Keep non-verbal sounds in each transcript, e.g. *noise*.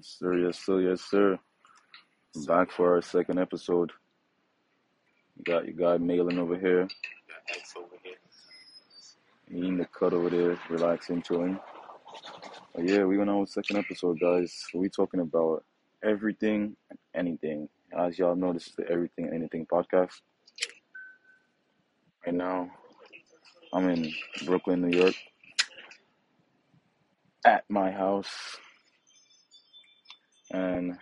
Yes, sir, yes, sir, yes, sir. Back for our second episode. You got your guy Malin over here, Got over here. eating the cut over there, relaxing, chilling. But yeah, we went on with second episode, guys. We talking about everything and anything. As y'all know, this is the Everything and Anything podcast. Right now, I'm in Brooklyn, New York, at my house, and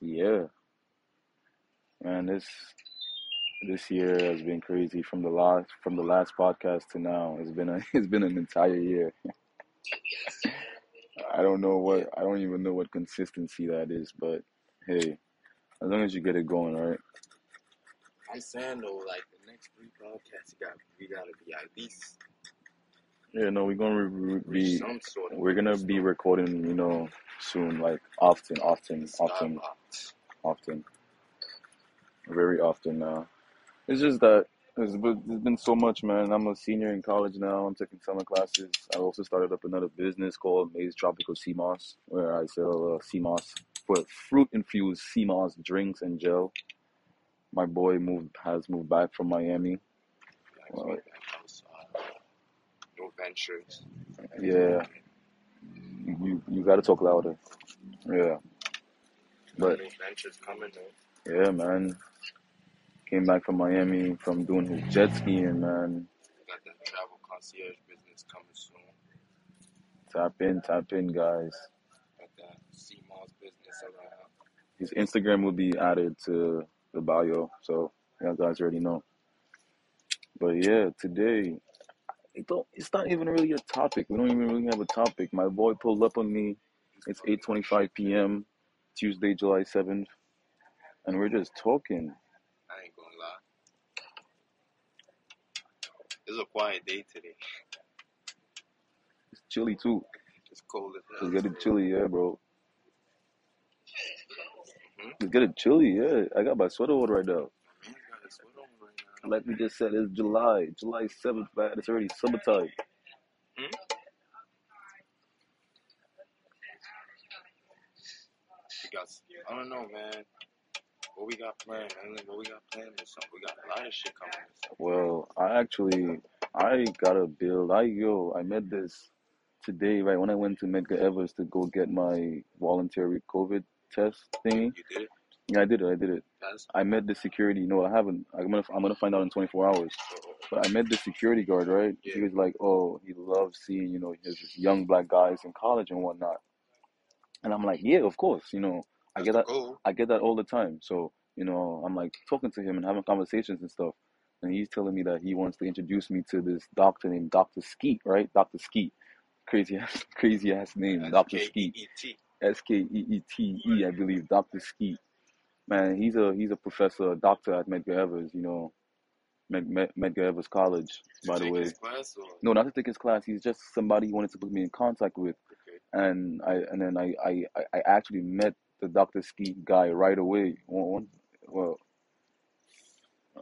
yeah, man, this this year has been crazy from the last from the last podcast to now. It's been a *laughs* it's been an entire year. *laughs* I don't know what I don't even know what consistency that is, but hey, as long as you get it going, right? I'm saying though, like the next three podcasts, you got we gotta be at least Yeah, no, we're gonna re- be some sort of we're gonna be recording, you know, soon, like often, often, often, often, very often now. It's just that there's been, so much, man. I'm a senior in college now. I'm taking summer classes. I also started up another business called Maize Tropical Sea Moss, where I sell uh, sea moss, for fruit infused sea moss drinks and gel. My boy moved has moved back from Miami. Like, Well, like those, uh, no ventures. yeah, you you, you got to talk louder. Yeah, but No ventures coming though. yeah, man. Came back from Miami from doing his jet skiing, man. Got that travel concierge business coming soon. Tap in, tap in, guys. Got that moss business around. His Instagram will be added to the bio, so you guys already know. But yeah, today it don't, it's not even really a topic. We don't even really have a topic. My boy pulled up on me. It's 8:25 p.m. Tuesday, July 7th, and we're just talking. I ain't gonna lie. It's a quiet day today. It's chilly too. It's cold as It's hell. getting chilly, yeah, bro. Hmm? It's getting chilly, yeah. I got my sweater on right now. Man, got a sweat on right now. Like we just said, it's July, July 7th, man. It's already summertime. Hmm? We got, I don't know, man. What we got planned, man? What we got planned is something. We got a lot of shit coming. Well, I actually, I got a build. I yo, I met this today, right when I went to Medgar Evers to go get my voluntary COVID test thingy. You did it? Yeah, I did it. I did it. That's I met the security. No, I haven't. I'm gonna, I'm gonna find out in 24 hours. But I met the security guard, right? He Yeah. was like, "Oh, he loves seeing, you know, his young black guys in college and whatnot." And I'm like, "Yeah, of course. You know, I That's get the that. goal. I get that all the time. So, you know, I'm like talking to him and having conversations and stuff. And he's telling me that he wants to introduce me to this doctor named Dr. Skeete, right? Dr. Skeete. Crazy ass, *laughs* crazy ass name, Dr. Skeete. S K E E T E, I believe. Dr. Skeete. Man, he's a he's a professor, a doctor at Medgar Evers, you know, Med, Med, Medgar Evers College, by the way. his class or No, not to take his class. He's just somebody he wanted to put me in contact with, okay. and I and then I I, I actually met the Dr. Skeete guy right away. One, hmm. well,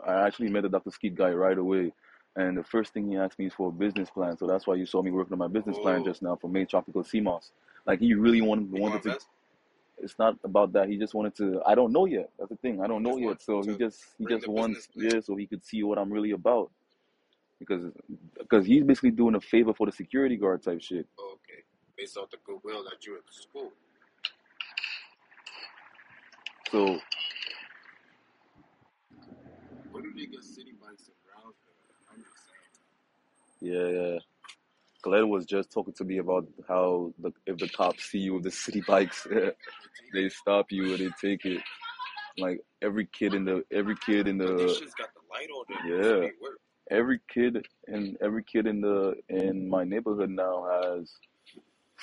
I actually met the Dr. Skeete guy right away, and the first thing he asked me is for a business plan. So that's why you saw me working on my business plan Oh, just now for Main Tropical Sea Moss. Like he really wanted wanted to. invest? It's not about that. He just wanted to. I don't know yet. That's the thing. I don't know yet. So he just he just wants yeah, so he could see what I'm really about because because he's basically doing a favor for the security guard type shit. Okay. Based off the goodwill that you at the school. So What do they get Citi Bikes in Brownsville? I'm just saying. yeah, yeah. Glenn was just talking to me about how the if the cops see you with the *laughs* Citi Bikes, *laughs* They take they it. stop you and they take it. Like every kid in the every kid in the the light on them, so yeah every kid and every kid in the in my neighborhood now has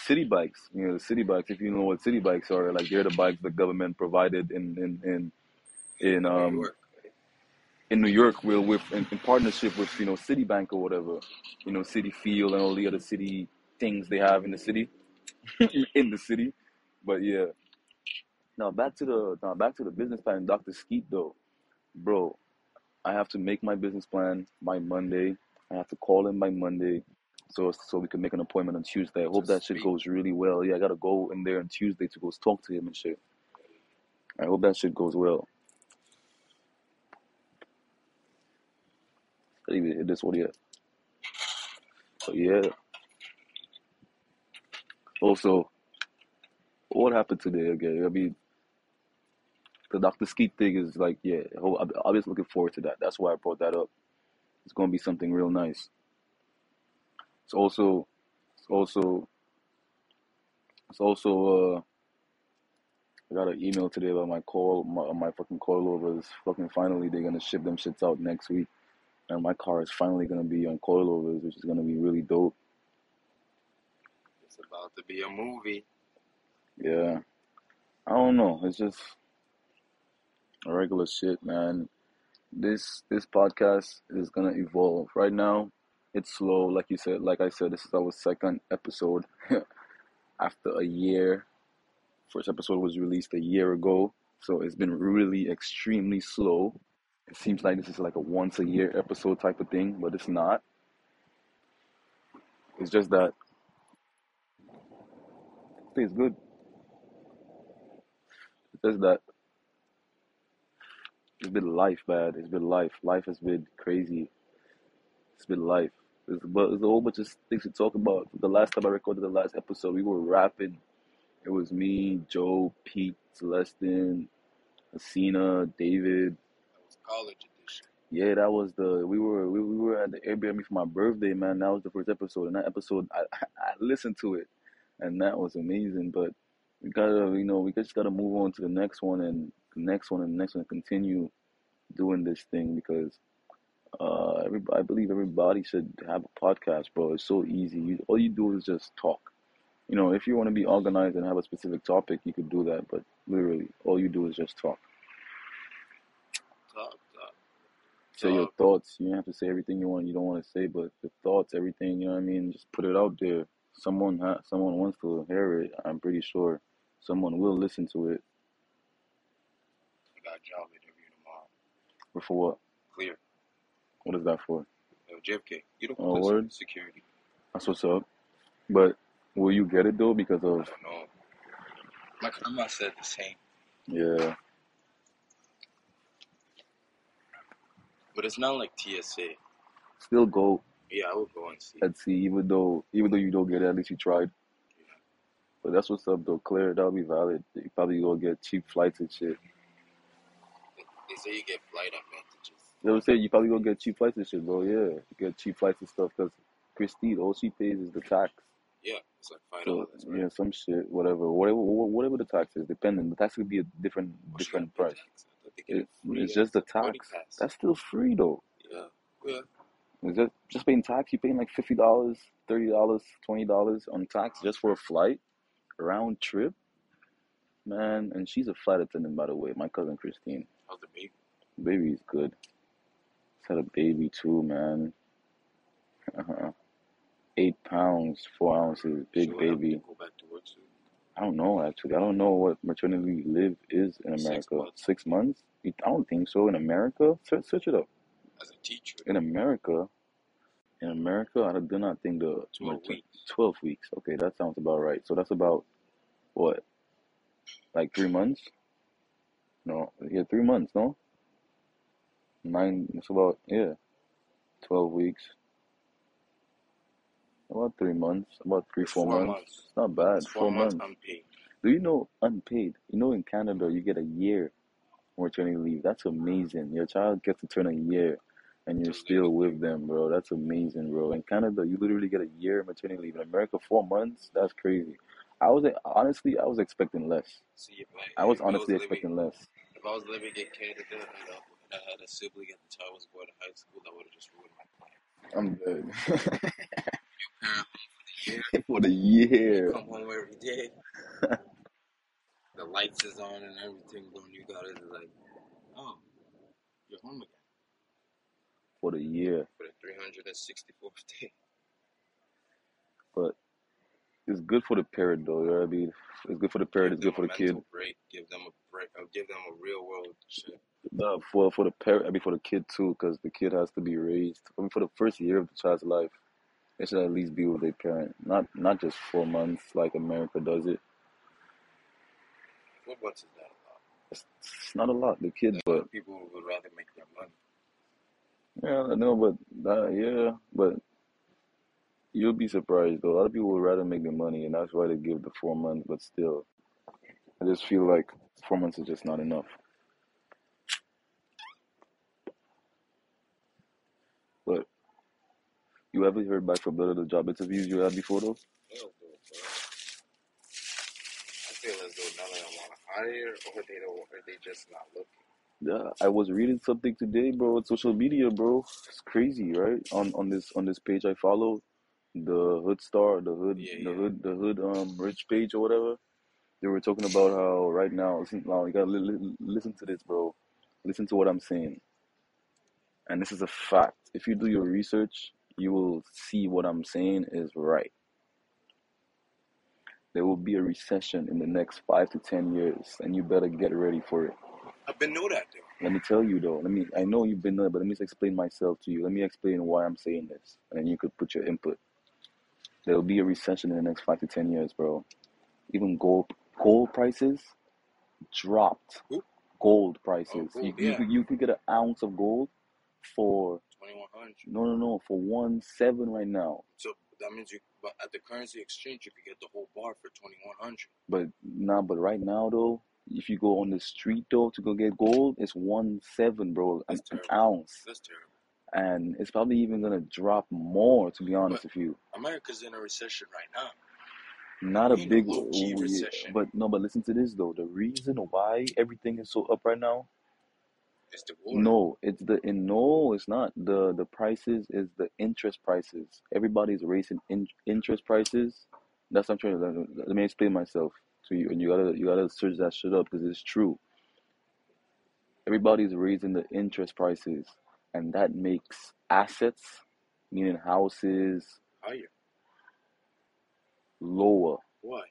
Citi Bikes. You know, the Citi Bikes. If you know what Citi Bikes are, like they're the bikes the government provided in in in in um. In New York. We're with in, in partnership with you know Citibank or whatever. You know, Citi Field and all the other city things they have in the city *laughs* in the city. But yeah, now back to the now back to the business plan, Dr. Skeete though, bro. I have to make my business plan by Monday. I have to call him by Monday. so so we can make an appointment on Tuesday. I hope To that shit speak. goes really well. Yeah, I gotta go in there on Tuesday to go talk to him and shit. I hope that shit goes well. I didn't even hit this one yet. But yeah. Also, what happened today again? I mean, the Dr. Skeete thing is like, yeah, I'm just looking forward to that. That's why I brought that up. It's gonna be something real nice. It's also, it's also, it's also. Uh, I got an email today about my call, my, my fucking coilovers. Fucking finally, they're gonna ship them shits out next week, and my car is finally gonna be on coilovers, which is gonna be really dope. It's about to be a movie. Yeah, I don't know. It's just regular shit, man. This this podcast is gonna evolve. Right now, it's slow, like you said. Like I said, this is our second episode *laughs* after a year. First episode was released a year ago, so it's been really extremely slow. It seems like this is like a once a year episode type of thing, but it's not. It's just that it it's good. It's just that it's been life, bad. It's been life. Life has been crazy. It's been life. There's a whole bunch of things to talk about. The last time I recorded the last episode, we were rapping. It was me, Joe, Pete, Celestin, Asina, David. College edition. Yeah, that was the we were we, we were at the Airbnb for my birthday, man. That was the first episode, and that episode I *laughs* I listened to it, and that was amazing. But we gotta you know we just gotta move on to the next one and the next one and the next one, and continue doing this thing because uh every I believe everybody should have a podcast, bro. It's so easy. You, all you do is just talk. You know, if you want to be organized and have a specific topic, you could do that. But literally, all you do is just. Talk, talk. Say your thoughts. You don't have to say everything you want. You don't want to say, but the thoughts, everything. You know what I mean? Just put it out there. Someone, ha- someone wants to hear it. I'm pretty sure someone will listen to it. I got a job interview tomorrow. But for what? Clear. What is that for? JFK, you don't Oh, uh, put word. security. That's what's up. But will you get it though? Because I of don't know. My grandma said the same, yeah, but it's not like TSA. still go Yeah, I would go and see. and see. Even though, even though you don't get it, at least you tried. But that's what's up though. Clear. That'll be valid. You probably go get cheap flights and shit. They say you get flight advantages. They would say you probably gonna get cheap flights and shit, bro. Yeah, you get cheap flights and stuff because Christine, all she pays is the tax. Yeah, it's like five So dollars, right? yeah, some shit, whatever, whatever, wha- whatever the tax is, depending. The tax could be a different, oh, Or different price. tax. I thought they get It, it free it's as just the tax. That's still free though. Yeah, yeah. It's just just paying tax. You paying like fifty dollars, thirty dollars, twenty dollars on tax just for a flight, round trip, man. And she's a flight attendant, by the way. My cousin Christine, How's the baby? baby's good. She's had a baby too, man. Uh-huh. Eight pounds, four ounces, big baby. go back to work soon. I don't know actually. I don't know what maternity leave is in Six America. months. Six months? I don't think so. In America, search, search it up. As a teacher, In America, in America, I do not think the 12 mater- weeks. twelve weeks. Okay, that sounds about right. So that's about what, like three months? No, yeah, three months. No, nine. It's about yeah, twelve weeks. About three months. About three, four, four months. months. It's not bad. It's Four, four months months. unpaid. Do you know unpaid? You know in Canada you get a year maternity leave. That's amazing. Your child gets to turn a year and you're still with them, bro. That's amazing, bro. In Canada you literally get a year maternity leave. In America four months? That's crazy. I was honestly I was expecting less. See, I, I was if I was honestly living, expecting less. if I was living in Canada and I, I had a sibling at the time I was going to high school, that would have just ruined my plan. I'm good. *laughs* For the you year. come home every day. *laughs* the lights is on and everything. And you got it like, oh, you're home again For the year. for the 364th day. But it's good for the parent though, you know what I mean? It's good for the parent, it's good for the kid. break. Give them a break. Or give them a real world shit. No, for for the parent, I mean for the kid too, because the kid has to be raised. I mean for the first year of the child's life, They should at least be with their parent, not not just four months like America does it. Four months is not a lot. It's, it's not a lot, the kid, There's a but people would rather make their money. yeah, I know, but that, yeah, but you'll be surprised though. A lot of people would rather make the money, and that's why they give the four months. But still, I just feel like four months is just not enough. But you ever heard back from the, the job interviews you had before though? Hell no, bro. I feel as though none of them want to hire, or they don't, or they just not looking. Yeah, I was reading something today, bro, on social media, bro. It's crazy, right? On on this on this page I follow, the Hood Star, the Hood, Yeah, the yeah. Hood, the Hood, um, Rich page or whatever. They were talking about how right now, listen, now you gotta li- li- listen to this, bro. Listen to what I'm saying, and this is a fact. If you do your research, you will see what I'm saying is right. There will be a recession in the next five to ten years, and you better get ready for it. I've been know that though. Let me tell you though. Let me. I know you've been there, but let me explain myself to you. Let me explain why I'm saying this, and then you could put your input. There will be a recession in the next five to ten years, bro. Even gold gold prices dropped. Gold Oh, prices. You gold, you yeah. could you could get an ounce of gold for Twenty one hundred. no no no for one seven right now. So that means you, but at the currency exchange, you could get the whole bar for twenty one hundred. But nah, but right now though, if you go on the street though to go get gold, it's one seven, bro, an, That's an ounce, That's terrible. and it's probably even gonna drop more. To be honest But with you. America's in a recession right now. Not a We a big, low key oh, yeah, recession. but no, but listen to this though. The reason why everything is so up right now, It's the no, it's the and no, it's not the the prices is the interest prices. Everybody's raising in, interest prices. That's what I'm trying to let, let me explain myself to you, and you gotta you gotta search that shit up because it's true. Everybody's raising the interest prices, and that makes assets, meaning houses, Higher. lower. Why?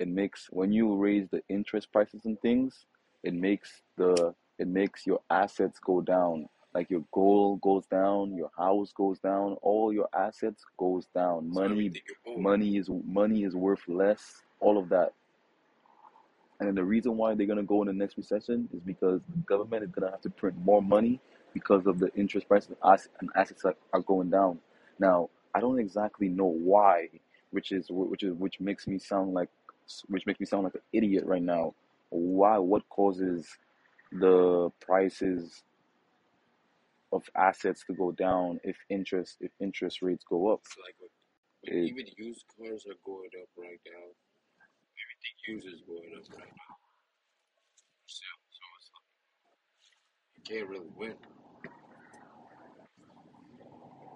it makes when you raise the interest prices and things it makes the it makes your assets go down. Like your gold goes down your house goes down all your assets goes down. Money everything you own. money is money is worth less all of that. And then the reason why they're going to go in the next recession is because the government is going to have to print more money because of the interest prices and assets are, are going down. Now i don't exactly know why which is which is which makes me sound like which makes me sound like an idiot right now. Why what causes the prices of assets to go down if interest if interest rates go up It's like it, even used cars are going up right now. Everything used is going up right now. So, so it's like you can't really win.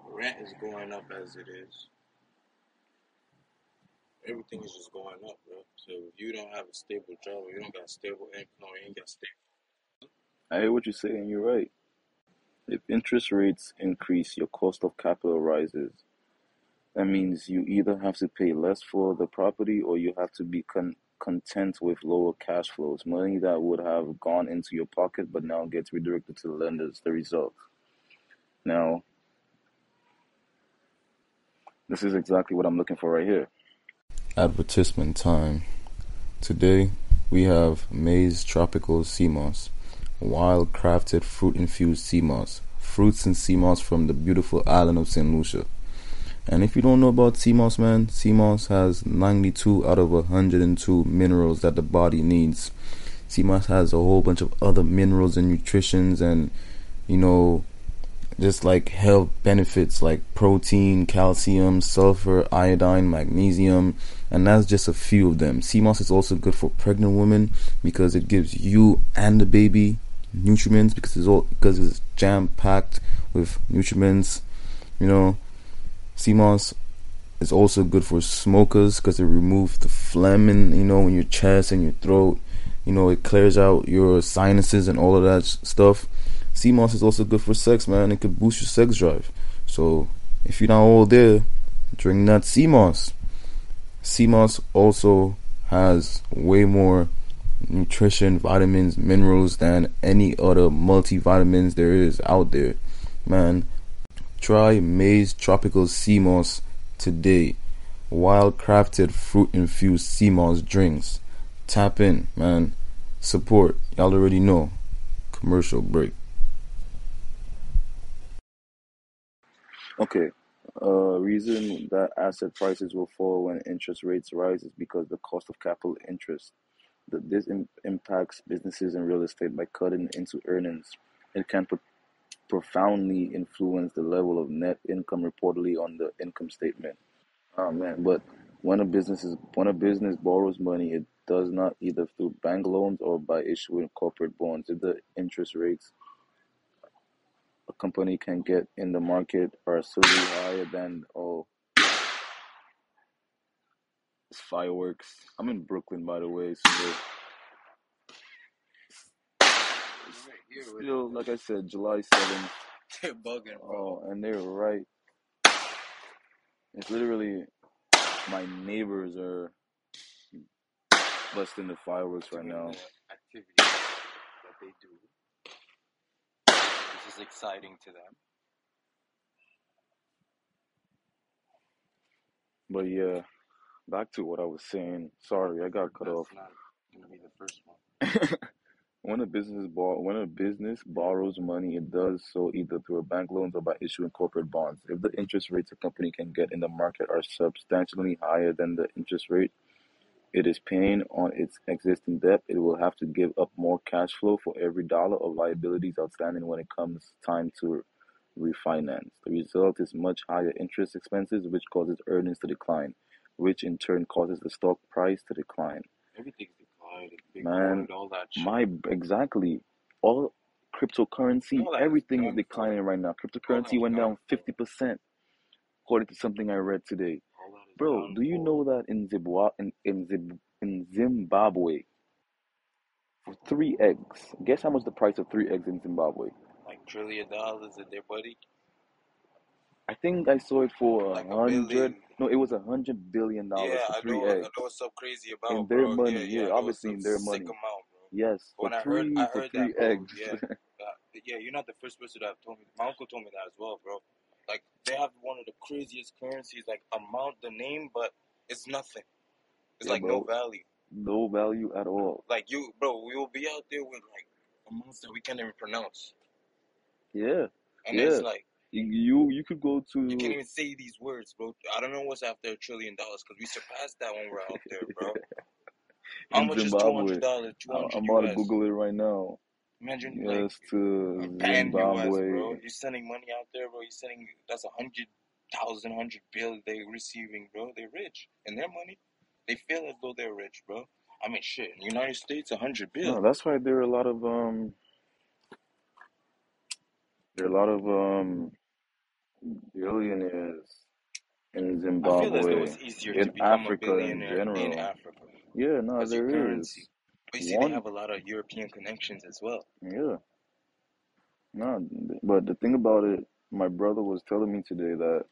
Rent is going up as it is. Everything is just going up, bro. So if you don't have a stable job, you don't got stable income, you ain't got stable. I hear what you're saying you're right. If interest rates increase your cost of capital rises. That means you either have to pay less for the property or you have to be con- content with lower cash flows. Money that would have gone into your pocket but now gets redirected to the lenders the result. Now this is exactly what i'm looking for right here. Advertisement time. Today we have Maize Tropical Sea Moss, wild crafted fruit infused sea moss, fruits and sea moss from the beautiful island of St. Lucia. And if you don't know about sea moss, man, sea moss has 92 out of 102 minerals that the body needs. Sea moss has a whole bunch of other minerals and nutritions and, you know, just like health benefits like protein, calcium, sulfur, iodine, magnesium, and that's just a few of them. Sea moss is also good for pregnant women because it gives you and the baby nutrients because it's all because it's jam packed with nutrients. You know, sea moss is also good for smokers because it removes the phlegm in you know in your chest and your throat. You know, it clears out your sinuses and all of that stuff. Sea moss is also good for sex, man. It could boost your sex drive. So if you're not all there, drink that sea moss. Sea moss also has way more nutrition, vitamins, minerals than any other multivitamins there is out there. Man, try Maize Tropical Sea Moss today. Wild crafted fruit infused sea moss drinks. Tap in, man. Support. Y'all already know. Commercial break. Okay. Uh, reason that asset prices will fall when interest rates rise is because the cost of capital interest. This im- impacts businesses and real estate by cutting into earnings. It can pro- profoundly influence the level of net income reportedly on the income statement. Oh man, but when a business is when a business borrows money, it does not either through bank loans or by issuing corporate bonds. If the interest rates a company can get in the market are slightly higher than oh it's fireworks. I'm in Brooklyn by the way, so Right still like I said, July seventh. *laughs* they're bugging, bro. Oh, and they're right. It's literally my neighbors are busting the fireworks right now. the activities that they do. This is exciting to them. But yeah, back to what I was saying. Sorry, I got cut That's off. not gonna be the first one. *laughs* when a business bor- when a business borrows money, it does so either through a bank loans or by issuing corporate bonds. If the interest rates a company can get in the market are substantially higher than the interest rate it is paying on its existing debt, it will have to give up more cash flow for every dollar of liabilities outstanding when it comes time to refinance. The result is much higher interest expenses, which causes earnings to decline, which in turn causes the stock price to decline. Everything's declined. Man, all that shit. My exactly all cryptocurrency, All everything is declining right now. Cryptocurrency went down fifty percent, according to something I read today. All that is Bro, do you know that in Zimbabwe, in in, in Zimbabwe, for three eggs, guess how much the price of three eggs in Zimbabwe? Like trillion dollars in there, buddy. I think I saw it for a Like a hundred. No, it was a hundred billion Yeah, dollars for I three know. I eggs know it's so crazy in their bro. money. Yeah, yeah, Yeah, obviously in their money. amount, bro. Yes, for When I heard, three I for heard three that, bro. eggs. Yeah, *laughs* uh, yeah. You're not the first person to have told me. My uncle told me that as well, bro. Like they have one of the craziest currencies, like amount the name, but it's nothing. It's Yeah, like no value. no value at all. Like you, bro, we will be out there with like amounts that we can't even pronounce, Yeah, and yeah. it's like You you could go to. you can't even say these words, bro. I don't know what's after a trillion dollars because we surpassed that when we're out there, bro. *laughs* How much is two hundred Zimbabwe. dollars? I'm about to Google it right now. Imagine like to pan US, bro. You're sending money out there, bro. You're sending that's a hundred thousand, hundred bill they're receiving, bro. They're rich and their money. They feel as though they're rich, bro. I mean, shit. In the United States, a hundred No, that's why there are a lot of um there are a lot of um billionaires in I feel as though Zimbabwe, it's easier to in become Africa in billionaire in general. Africa Yeah, no, because your currency. is. But you see, they have a lot of European connections as well. yeah, no, but the thing about it, my brother was telling me today that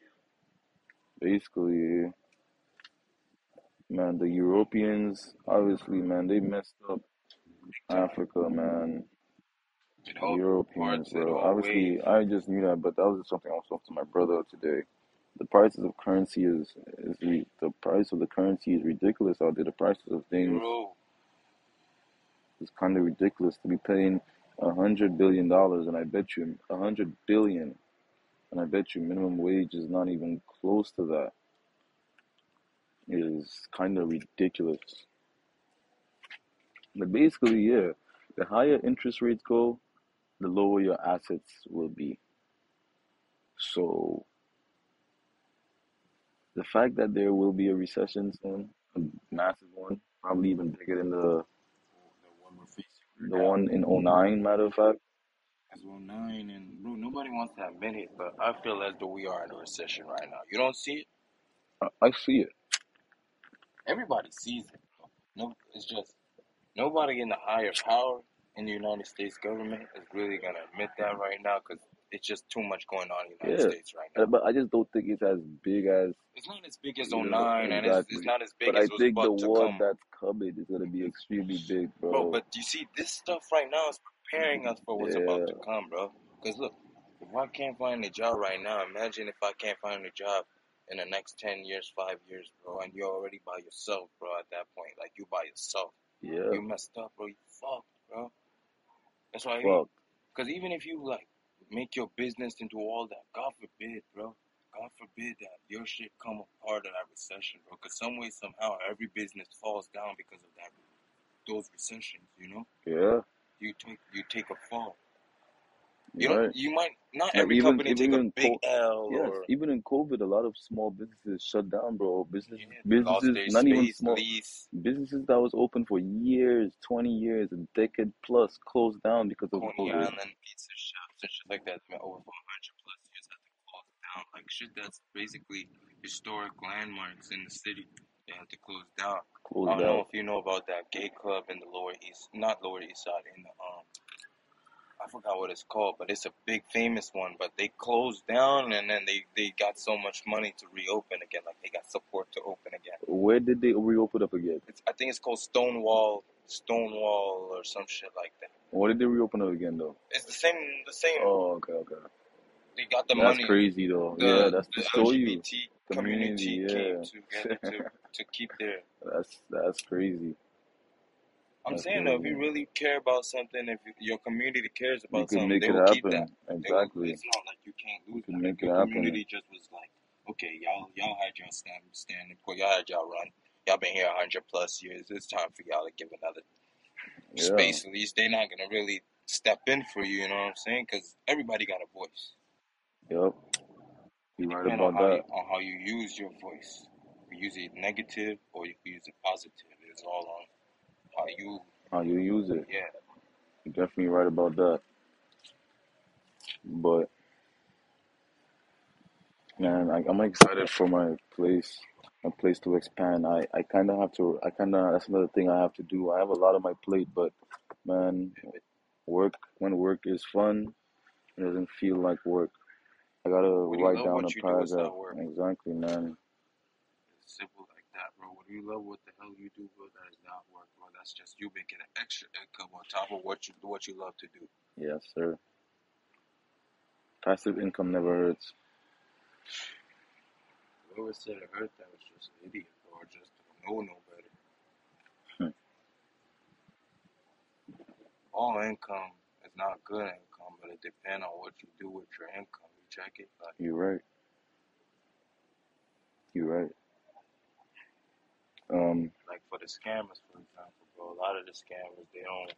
basically, man, the Europeans, obviously, man, they messed up Africa, man. It all Europeans, parts, bro. Obviously. I just knew that, but that was just something I was talking to my brother today. The prices of currency is is re- the price of the currency is ridiculous out there. The prices of things Euro. is kind of ridiculous to be paying a hundred billion dollars, and I bet you a hundred billion, and I bet you minimum wage is not even close to that. Is kind of ridiculous. But basically, yeah, the higher interest rates go, the lower your assets will be. So the fact that there will be a recession soon, a massive one, probably even bigger than the The one we're facing right the now. one in '09, matter of fact. As well oh nine and bro, nobody wants to admit it, but I feel as though we are in a recession right now. You don't see it? I, I see it. Everybody sees it, bro. No, it's just nobody in the higher power in the United States government is really gonna admit that right now because it's just too much going on in the United Yeah, States right now. but I just don't think it's as big as It's not as big as yeah, 09 and it's, it's exactly. not as big But I as was think the one come. that's coming is gonna be extremely big, Bro, bro. but you see, this stuff right now is preparing us for what's about to come, bro. Because look, if I can't find a job right now, imagine if I can't find a job in the next ten years, five years, bro, and you're already by yourself, bro. At that point, like you by yourself, Yeah. you messed up, bro. You fucked, bro. That's why, Fuck. because even if you like make your business into all that, God forbid, bro. God forbid that your shit come apart of that recession, bro. Because some way, somehow, every business falls down because of that, those recessions. You know, Yeah. you take you take a fall. You You're know, you might not Like every even company even take a big co- L yes, or even in COVID, a lot of small businesses shut down, bro. Business yeah, businesses, not even small lease, businesses that was open for years, twenty years, a decade plus, closed down because of Coney COVID. Island pizza shops and shit like that. Over 400 plus years had to close down. Like shit that's basically historic landmarks in the city. They had to close down. I don't know if you know about that gay club in the Lower East, not Lower East Side, in the um, I forgot what it's called, but it's a big famous one. But they closed down and then they they got so much money to reopen again. Like they got support to open again. Where did they reopen up again? It's I think it's called Stonewall, Stonewall or some shit like that. What did they reopen up again though? It's the same, the same. Oh, okay, okay. They got the That's money. That's crazy though. The, yeah, that's the show LGBT community, community. came Yeah, together to to keep their. *laughs* that's that's crazy. I'm That's saying though, if you really care about something, if your community cares You about could something, make they it will keep that. happen. They will, Exactly. it's not like you can't lose You that. could If it your happen. community just was like, okay, y'all y'all had your stand standing y'all had y'all run, y'all been here hundred plus years. It's time for y'all to give another Yeah. space. At least they're not gonna really step in for you. You know what I'm saying? Because everybody got a voice. Yep. You right on about how that. you on how you use your voice. You use it negative or you use it positive. It's all on how you. How you use it. Yeah. You're definitely right about that. But man, I, I'm excited for my place, my place to expand. I, I kind of have to. I kind of that's another thing I have to do. I have a lot on my plate, but man, work when work is fun, it doesn't feel like work. I gotta What do you write down a paragraph. Exactly, man. Simple like that, bro. What do you love what the hell you do, bro? That is not work, bro. That's just you making an extra income on top of what you what you love to do. Yes, sir. Passive income never hurts. Whoever said it hurt, that was just an idiot, or just don't know no better. Hmm. All income is not good income, but it depends on what you do with your income. You check it, like You're right. You're right. Um, like for the scammers, for example, bro. A lot of the scammers, they don't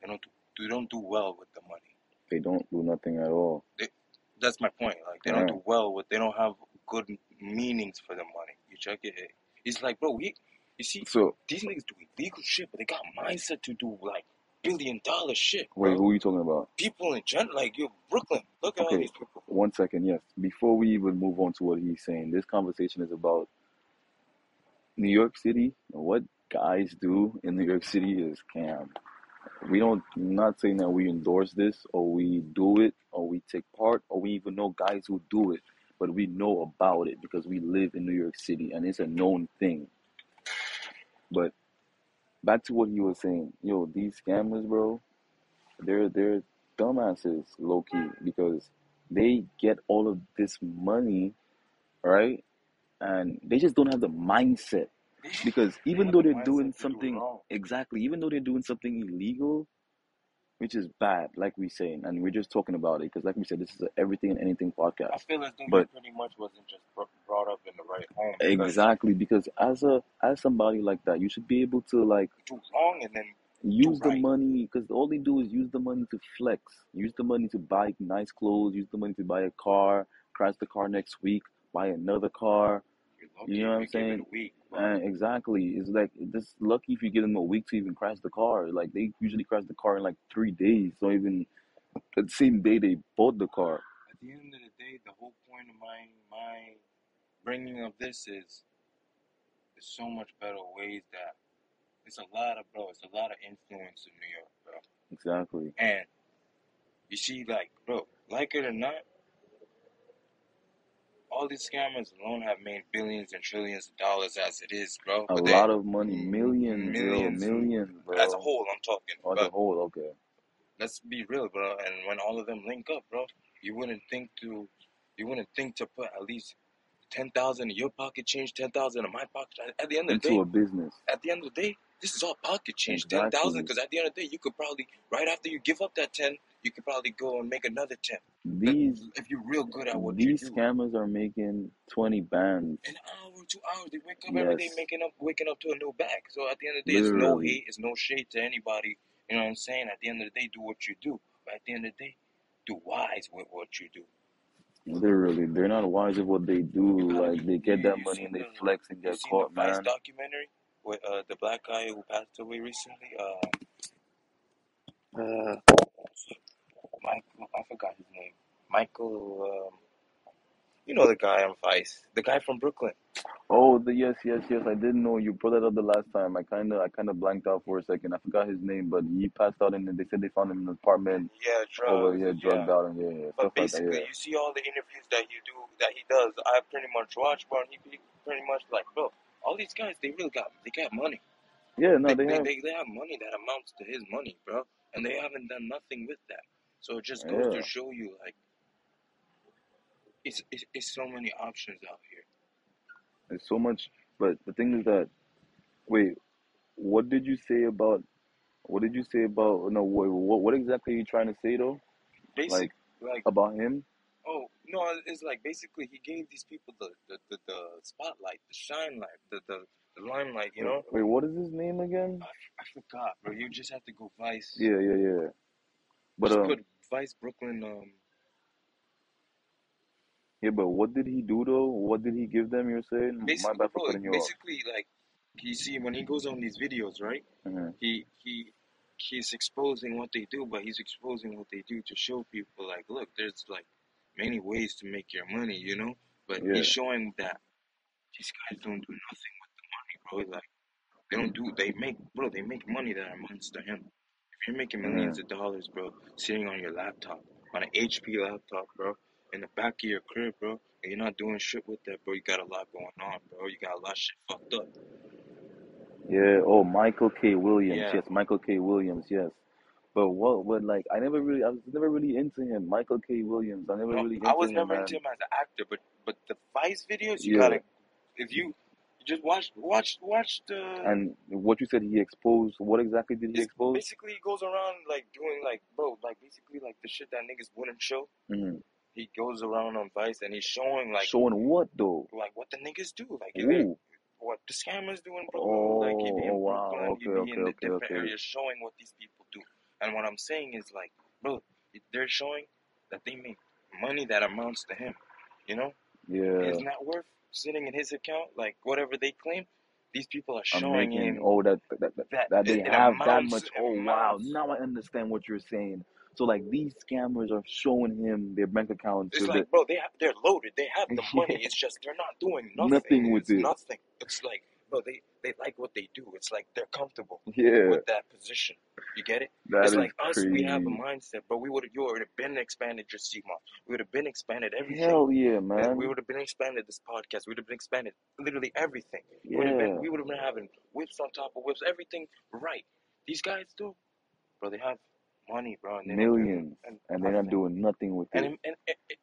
they don't do, they don't do well with the money. they don't do nothing at all. That's my point. Like they don't do well with. They don't have good meanings for the money. You check it. It's like, bro, we you see So, these niggas do illegal shit, but they got mindset to do like billion dollar shit, wait, who are you talking about? People in general, like yo, Brooklyn. Look at all these people. one second, yes. Before we even move on to what he's saying, this conversation is about New York City. What guys do in New York City is scam. We don't, I'm not saying that we endorse this or we do it or we take part or we even know guys who do it, but we know about it because we live in New York City and it's a known thing. But back to what he was saying, yo, these scammers, bro, they're they're dumbasses, low key, because they get all of this money, right? And they just don't have the mindset. Because even though the they're doing something exactly, even though they're doing something illegal, which is bad, like we're saying, and we're just talking about it, because like we said, this is a everything and anything podcast I feel as though But pretty much wasn't just brought up in the right home because exactly, because as a as somebody like that, you should be able to like do wrong and then use the right. money because all they do is use the money to flex use the money to buy nice clothes use the money to buy a car crash the car next week buy another car lucky you know what i'm you give it saying? a week, exactly it's like this lucky if you give them a week to even crash the car. Like they usually crash the car in like three days. So even the same day they bought the car. At the end of the day, the whole point of my my bringing of this is there's so much better ways that it's a lot of bro, it's a lot of influence in New York, bro. exactly. And you see, like, bro, like it or not, all these scammers alone have made billions and trillions of dollars as it is, bro. a they lot of money mm, millions yo millions millions as a whole, I'm talking. as a whole okay let's be real, bro. And when all of them link up, bro, you wouldn't think to, you wouldn't think to put at least ten thousand in your pocket change, ten thousand in my pocket. At the end of the day, into a business. at the end of the day, this is all pocket change. Ten thousand, Exactly. because at the end of the day, you could probably right after you give up that ten, you could probably go and make another ten. These If you're real good at what you do. these scammers are making twenty bands. An hour, two hours, they wake up every day making up, waking up to a new bag. So at the end of the day, it's no Literally. hate, it's no shade to anybody. You know what I'm saying? At the end of the day, do what you do. But at the end of the day, do wise with what you do. Literally, they're not wise of what they do. Like they get that money and they flex and get caught, the man. documentary with uh, the black guy who passed away recently? Uh, uh, Michael, I forgot his name. Michael, um, you know the guy on Vice, the guy from Brooklyn. Oh, the yes, yes, yes. I didn't know you brought that up the last time. I kind of, I kind of blanked out for a second. I forgot his name, but he passed out and they said they found him in an apartment Yeah, drugs. over yeah, drugged yeah. out and yeah, yeah, But stuff like that. basically, Yeah. you see all the interviews that you do, that he does. I pretty much watch, bro. And he pretty much like, bro, all these guys, they really got, they got money. Yeah, no, They, they they, have. they, they have money that amounts to his money, bro. And they haven't done nothing with that. So it just goes Yeah. to show you, like, it's, it's, it's so many options out here. There's so much, but the thing is that, wait, what did you say about? What did you say about? No, what, what, what exactly are you trying to say though? Basic, Like like, about him? oh, no, it's like basically he gave these people the, the, the, the spotlight, the shine light, the, the, the limelight, you know? Wait, what is his name again? I, I forgot, bro. You just have to go Vice. Yeah, yeah, yeah. But just um, put Vice Brooklyn, um, yeah, but what did he do though? What did he give them? You're saying? My basically, bad for bro, cutting you off. basically, like, you see, when he goes on these videos, right? Mhm. He he he's exposing what they do, but he's exposing what they do to show people, like, look, there's like many ways to make your money, you know. But Yeah. he's showing that these guys don't do nothing with the money, bro. Like, they don't do, they make, bro, they make money that amounts to him. You're making millions of dollars, bro, sitting on your laptop, on an HP laptop, bro, in the back of your crib, bro, and you're not doing shit with that, bro, you got a lot going on, bro. You got a lot of shit fucked up. Yeah. Oh, Michael K. Williams. Yeah. Yes, Michael K. Williams. Yes. But what? What? Like, I never really, I was never really into him. Michael K. Williams. I never No, really into I was him, never man. into him as an actor, but but the Vice videos, you Yeah. gotta, if you just watch watch watch the. And what you said, he exposed. What exactly did he expose? basically he goes around like doing like bro, like basically like the shit that niggas wouldn't show. hmm He goes around on Vice and he's showing like Showing what though? like what the niggas do, like Ooh. what the scammers do in Brooklyn, like he be in Oh, wow. Brooklyn, Okay, be in okay, the okay, different okay. areas showing what these people do. And what I'm saying is like, bro, they're showing that they make money that amounts to him. You know, Yeah. his net worth sitting in his account, like whatever they claim, these people are showing him Oh, that that that, that that they have that much. Oh, wow. Now I understand what you're saying. So like these scammers are showing him their bank accounts. It's like, bro, they have, they're loaded. They have *laughs* the money. It's just they're not doing nothing. Nothing with it's it. Nothing. It's like, bro, they they like what they do. It's like they're comfortable yeah, with that position. You get it? that it's like us. We have a mindset, but We would have, you would have been expanded your sea moss. We would have been expanded everything. Hell yeah, And man. we would have been expanded this podcast. We would have been expanded literally everything. We would have Yeah. been, we would have been having whips on top of whips, everything right. These guys do, bro. They have money, bro, and millions, and, and they're not doing nothing with And it. and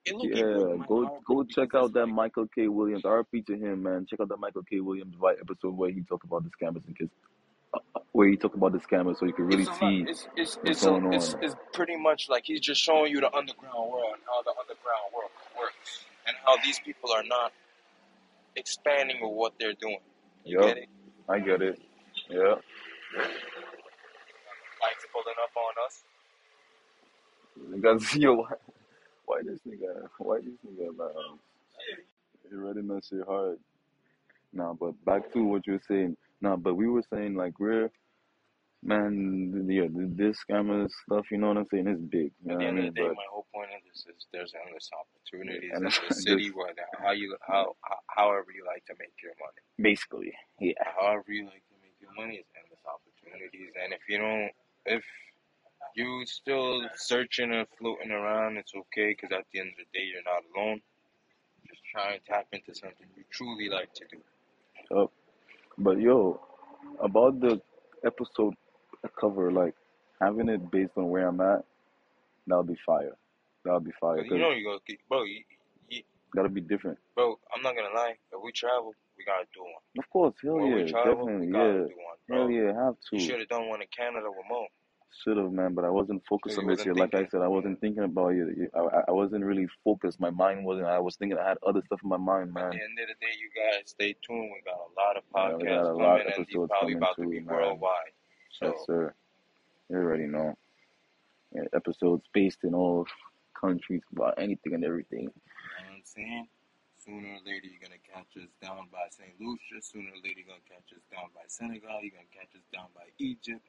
it look Yeah, go go check out that like, Michael K. Williams RP to him, man. Check out that Michael K. Williams White episode where he talked about the scammers and kids, uh, where he talked about the scammers, so you can really it's a see It's it's what's it's going it's on. it's pretty much like he's just showing you the underground world and how the underground world works and how these people are not expanding with what they're doing. You Yup, get it? I get it. Yeah. Mike's pulling up on us. Yo, why, why this nigga? Why this nigga? Man, it really mess your heart. Nah, but back to what you were saying. Nah, but we were saying like we're man, yeah, this scammer stuff. You know what I'm saying? It's big. You know At what the I end of the day, But my whole point of this is there's endless opportunities and in the just *laughs* city, whether how you how, how however you like to make your money. basically, yeah. However you like to make your money is endless opportunities, and if you don't, if you still searching and floating around, it's okay because at the end of the day, you're not alone. Just try and tap into something you truly like to do. Oh, but yo, about the episode cover, like having it based on where I'm at, that'll be fire. That'll be fire. You know you go, bro. You, you, Gotta be different. Bro, I'm not gonna lie. If we travel, we gotta do one. Of course, hell When yeah, we travel, definitely, we gotta yeah. do one. Hell yeah, have You to. should have done one in Canada with Mo. Should have, man, but I wasn't focused on this wasn't. Like I said, I wasn't thinking about it. I, I- wasn't really focused. My mind wasn't. I was thinking. I had other stuff in my mind, man. At the end of the day, you guys stay tuned. We got a lot of podcasts Yeah, we got a lot of coming, these episodes probably coming about to too, be man. worldwide. Yes, So, sir. You already know. Yeah, episodes based in all countries about anything and everything. you know what I'm saying? Sooner or later, you're gonna catch us down by St. Lucia. Sooner or later, you're gonna catch us down by Senegal. You're gonna catch us down by Egypt.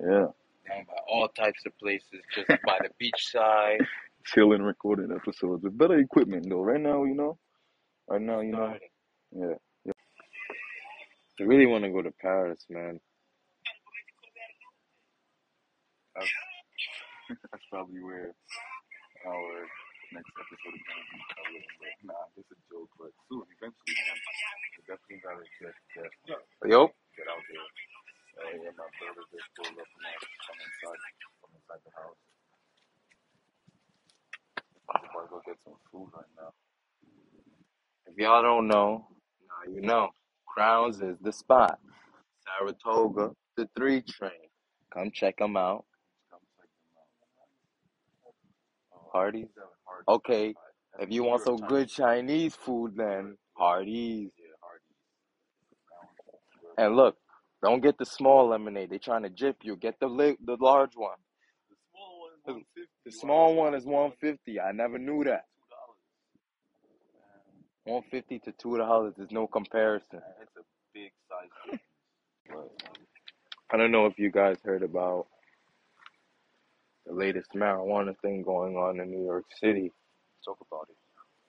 Yeah, Down by all types of places, just by the beach side. *laughs* chilling, recording episodes with better equipment though. Right now, you know. Right now, you know. Starting. Yeah. I really want to go to Paris, man. That's, *laughs* that's probably where our next episode is gonna be covered. But nah, just a joke. But soon, eventually, man, definitely gotta get get Yo, get out there. My brother just pulled up inside, inside the house. I'm to go get some food right now. if y'all don't know, now you know. Crowns is the spot. Saratoga, the three train. Come check them out. Hardee's. Okay, if you want some good Chinese. Food, then pure. And look, don't get the small lemonade. They trying to jip you. Get the li- the large one. The small one is The, 150. the small one is 150. I never knew that. dollars. 150 to two dollars is no comparison. It's a big size. But um, I don't know if you guys heard about the latest marijuana thing going on in New York City, talk about it.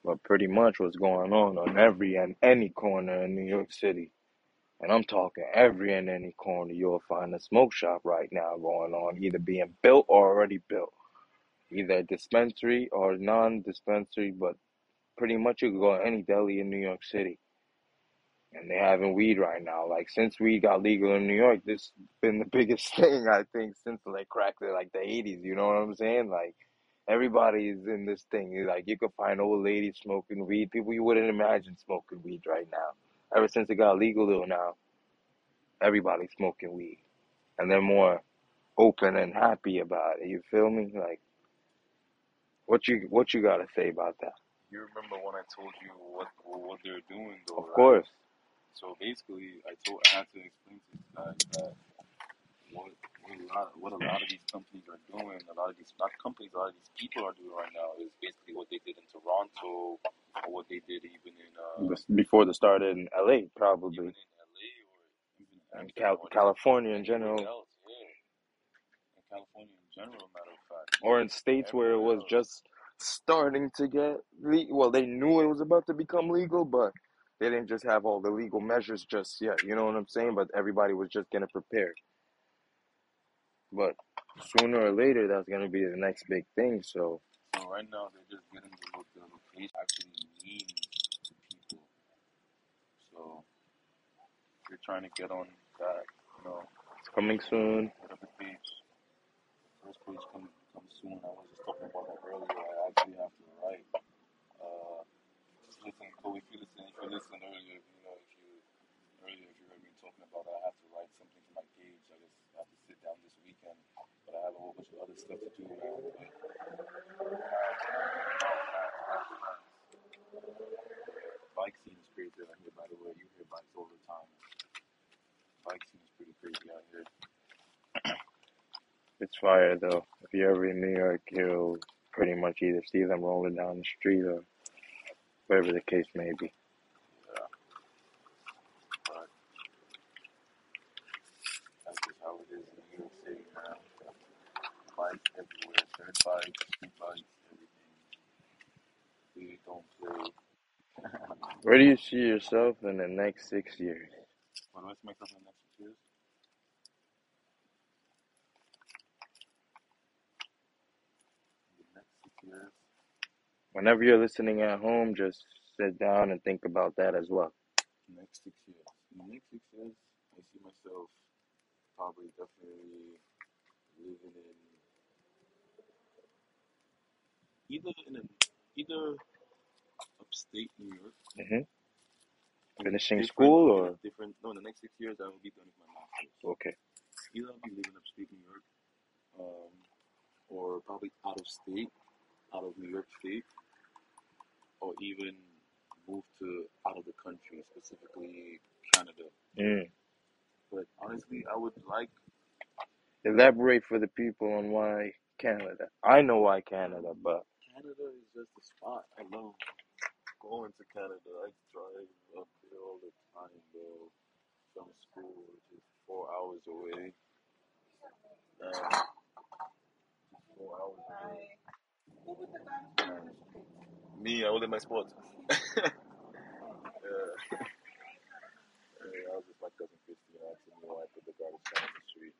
but pretty much what's going on on every and any corner in New York City. And I'm talking every and any corner you'll find a smoke shop right now going on, either being built or already built. Either a dispensary or non dispensary, but pretty much you could go to any deli in New York City. And they're having weed right now. Like since weed got legal in New York, this has been the *laughs* biggest thing I think since like crack like the eighties, you know what I'm saying? Like everybody is in this thing. Like you could find old ladies smoking weed, people you wouldn't imagine smoking weed right now. Ever since it got legal though now, everybody's smoking weed. And they're more open and happy about it. You feel me? Like what you what you gotta say about that? You remember when I told you what what they're doing though, Of right? course. So basically, I told I had to explain to you guys that what what a lot what a lot of these companies are doing, a lot of these not companies, a lot of these people are doing right now is basically what they did in Toronto or what they did even in uh Before the start in LA, probably. in LA or even in And Cal- California in general. else, yeah. In California in general, matter of fact, Or in states where it was else. just starting to get le- well, they knew it was about to become legal, but they didn't just have all the legal measures just yet. You know what I'm saying? But everybody was just getting prepared. But sooner or later, that's gonna be the next big thing. So So right now they're just getting the, lo- the location actually means to people. So they're trying to get on that, you know, it's coming soon. whatever page, first page come come soon. I was just talking about that earlier. I actually have to write. Uh, just listen, Chloe, if you listen, if you listen earlier, you know, if you earlier if you heard me talking about that, I have to write something for my page. I just have to sit down this weekend, but I have a whole bunch of other stuff to do, man. But bike scene is crazy out here, by the way. You hear bikes all the time. Bike scene is pretty crazy out here. *clears throat* It's fire though. If you're ever in New York, you'll pretty much either see them rolling down the street or whatever the case may be. Yeah, but that's just how it is in New York City, man. Bikes everywhere, dirt bikes, street bikes, everything. We don't play. Where do you see yourself in the next six years? What do I see myself in the next six years? In the next six years, Whenever you're listening at home, just sit down and think about that as well. next six years. In the next six years, I see myself probably definitely living in either in a either upstate New York. Mhm. Finishing school or different? No, in the next six years I will be done with my master's. okay. Either I'll be living upstate New York, um, or probably out of state, out of New York State, or even move to out of the country, specifically Canada. Mm. But honestly, I would like Elaborate for the people on why Canada. I know why Canada, but Canada is just a spot. I love going to Canada. I drive up there all the time, though, from school, which is four hours away. And just four hours away. And me, I will in my sports. *laughs* *laughs* yeah. yeah, I was with my cousin Christy, and asking me why I put the garbage can on the street.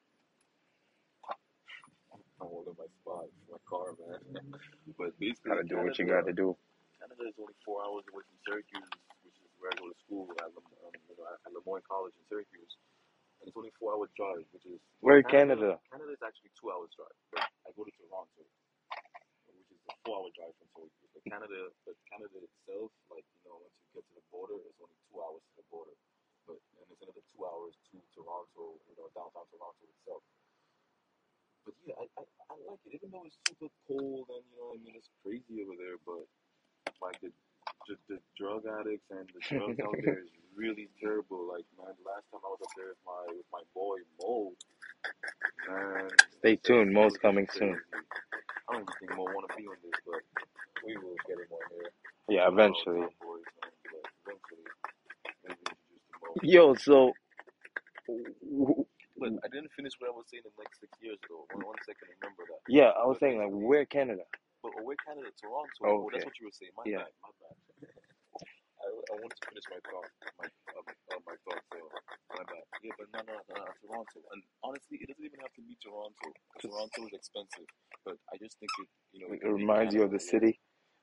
I'm holding my spot, my car, man. *laughs* but basically, gotta do what you gotta do. Canada is only four hours away from Syracuse, which is where I go to school at, Lam- um, you know, at Le Moyne College in Syracuse. And it's only four hours drive, which is Where in Canada? Canada is actually two hours drive, but I go to Toronto, which is a four hour drive from Syracuse. But Canada, but Canada itself, like you know, once you get to the border, it's only two hours to the border. But and it's another two hours to Toronto, you know, downtown Toronto itself. But yeah, I, I, I like it, even though it's super cold and you know, I mean, it's crazy over there. But like the the, the drug addicts and the drugs out there is really terrible. Like man, last time I was up there with my with my boy Mo, man. Stay tuned, Mo's coming crazy. soon. I don't even think Mo want to be on this, but we will get him on here. Yeah, eventually. Boys, man, eventually, maybe introduce to Mo. Yo, so But I didn't finish what I was saying. The next six years, though. One, one second, remember that. yeah, I was saying like where Canada? But we're Canada, Toronto. Oh, Oh, that's what you were saying. My Yeah. bad. My bad. *laughs* I, I wanted to finish my thought. My uh, uh, my thought. So my bad. Yeah, but no, no, no, no, Toronto. And honestly, it doesn't even have to be Toronto. Toronto is expensive, but I just think it. You know, It be reminds you of the city.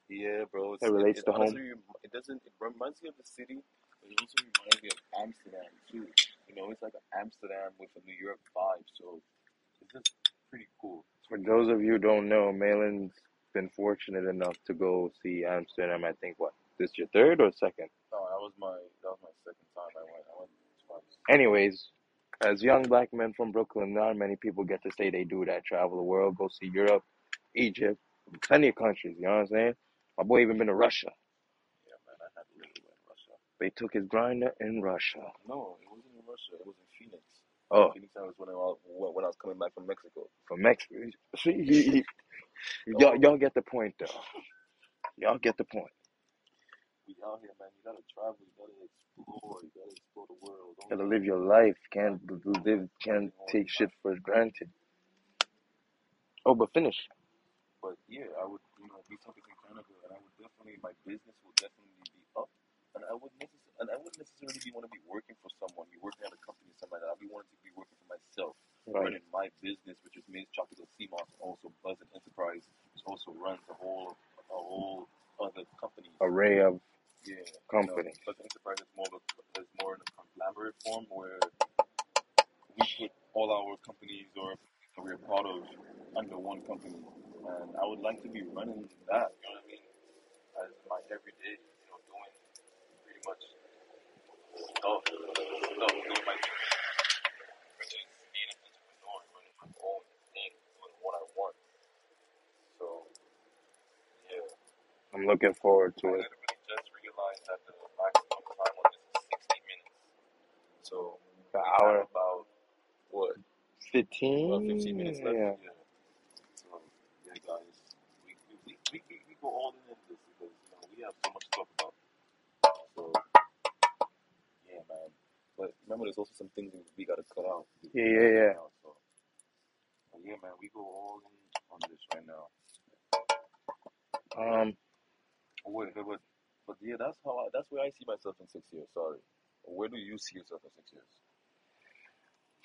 Yeah, bro. It's, It relates to home. honestly, It doesn't. It reminds me of the city, but it also reminds me of Amsterdam too. You know, it's like an Amsterdam with a New York vibe. So it's just pretty cool. For those of you who don't know, Malin's been fortunate enough to go see Amsterdam. I think what this your third or second? No, that was my that was my second time I went. I went twice. Anyways, as young black men from Brooklyn, not many people get to say they do that. Travel the world, go see Europe, Egypt, plenty of countries. You know what I'm saying? My boy even been to Russia. Yeah, man, I had to live in Russia. They took his grinder in Russia. No, it wasn't in Russia. It was in Phoenix. Oh, I was when I was when I was coming back from Mexico. from Mexico. See, he, *laughs* he, y'all, y'all get the point, though. Y'all get the point. We out here, man. You gotta travel. You gotta explore. You gotta explore the world. Don't Gotta live your life. Can't live. Can't take shit for granted. Oh, but finish. But yeah, I would, you know, be focused in Canada, and I would definitely, my business will definitely be up, and I would necess- and I wouldn't necessarily be want to be working for someone, be working at a company, something like that. I'd be wanting to be working for myself, Right. running my business, which is Maize Moss, and also Buzzard Enterprise, which also runs a whole, a whole other company. Array of Yeah, company. You know, Buzzard Enterprise is more, of a, is more in a conglomerate form where we put all our companies or that we're part of under one company. And I would like to be running that, you know what I mean? As my everyday, you know, doing pretty much stuff, stuff. I'm looking forward to it. just realized that the maximum time on this is 60 minutes. So, have hour about, what, 15? about 15 minutes left? Yeah. So, yeah, guys, we, we, we, we, we go all in this because, you know, we have so much to But remember, there's also some things we, we got to cut out. Yeah, yeah, yeah. out, so. But yeah, man, we go all in on this right now. Um, Wait, but, but, but yeah, that's how I, that's where I see myself in six years. Sorry. Where do you see yourself in six years?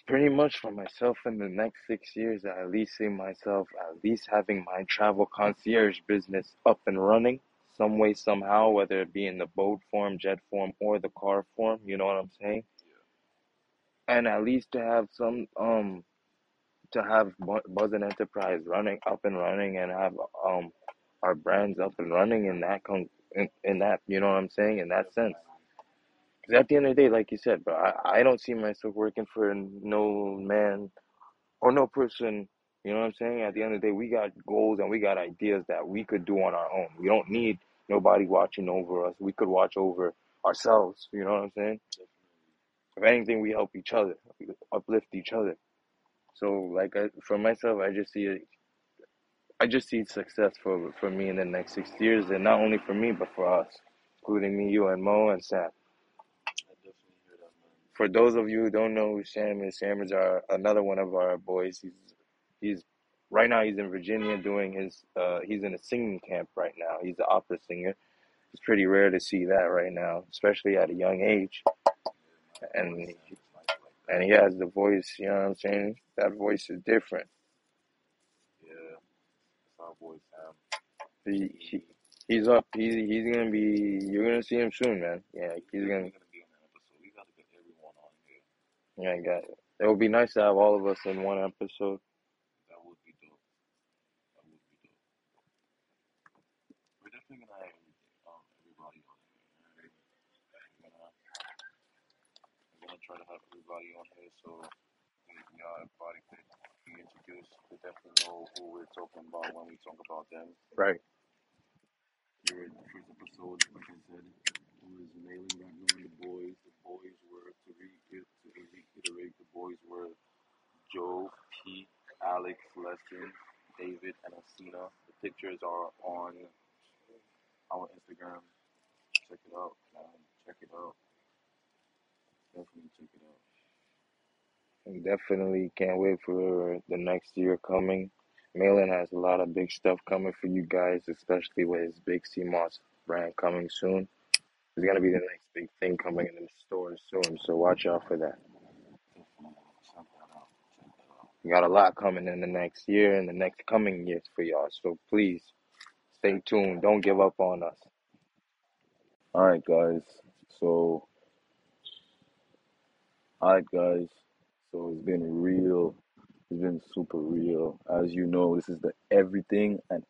pretty much for myself in the next six years, I at least see myself at least having my travel concierge business up and running some way, somehow, whether it be in the boat form, jet form, or the car form. You know what I'm saying? And at least to have some, um, to have Bu- Buzzard Enterprise running up and running and have um our brands up and running in that con- in, in that, you know what I'm saying? In that sense. Because at the end of the day, like you said, bro, I, I don't see myself working for no man or no person. You know what I'm saying? At the end of the day, we got goals and we got ideas that we could do on our own. We don't need nobody watching over us. We could watch over ourselves. You know what I'm saying? If anything, we help each other, we uplift each other. So, like, I, for myself, I just see it. I just see success for for me in the next six years, and not only for me, but for us, including me, you, and Mo and Sam. For those of you who don't know who Sam is, Sam is our another one of our boys. He's he's right now he's in Virginia doing his uh he's in a singing camp right now. He's an opera singer. It's pretty rare to see that right now, especially at a young age. And Voice, Sam, it's nice like that. and he has the voice, you know what I'm saying? That voice is different. Yeah, it's our boy Sam. He, he he's up. He's he's gonna be. You're gonna see him soon, man. Yeah, he's gonna. Gonna be on that episode. We gotta get everyone on here. Yeah, I got it. It would be nice to have all of us in one episode. That would be dope. That would be dope. We're definitely gonna have everything, um, everybody on here. Alright? We're gonna, we're gonna try to have everybody on here so we- y'all everybody could be introduced. We definitely know who we're talking about when we talk about them. Right. You the first episode, like I said, was mailing right now the boys. The boys were to re to reiterate the boys were Joe, Pete, Alex, Leston, David, and Asina. The pictures are on our Instagram. Check it out. Check it out. Definitely check it out. Definitely can't wait for the next year coming. Malin has a lot of big stuff coming for you guys, especially with his big sea moss brand coming soon. It's gonna be the next big thing coming in the stores soon, so watch out for that. We got a lot coming in the next year and the next coming years for y'all. So please stay tuned. Don't give up on us. All right, guys. So, all right, guys. So it's been real. It's been super real. As you know, this is the everything and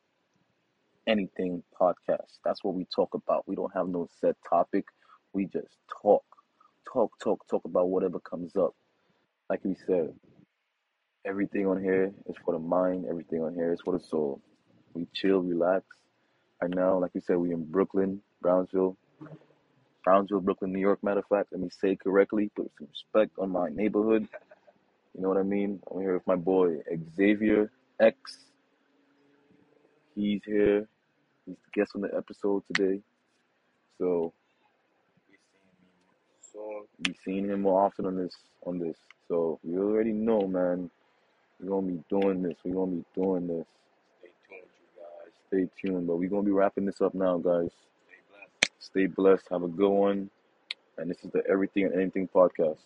anything podcast. That's what we talk about. We don't have no set topic. We just talk, talk, talk, talk about whatever comes up. Like we said, everything on here is for the mind. Everything on here is for the soul. We chill, relax. Right now, like we said, we in Brooklyn, Brownsville, Brownsville, Brooklyn, New York. Matter of fact, let me say correctly. Put some respect on my neighborhood. You know what I mean? I'm here with my boy Xavier X. He's here. He's the guest on the episode today. So We seeing me So be seeing him more often on this on this. So you already know, man. We're gonna be doing this. We're gonna be doing this. Stay tuned, you guys. Stay tuned. But we're gonna be wrapping this up now, guys. Stay blessed. Stay blessed. Have a good one. And this is the Everything and Anything podcast.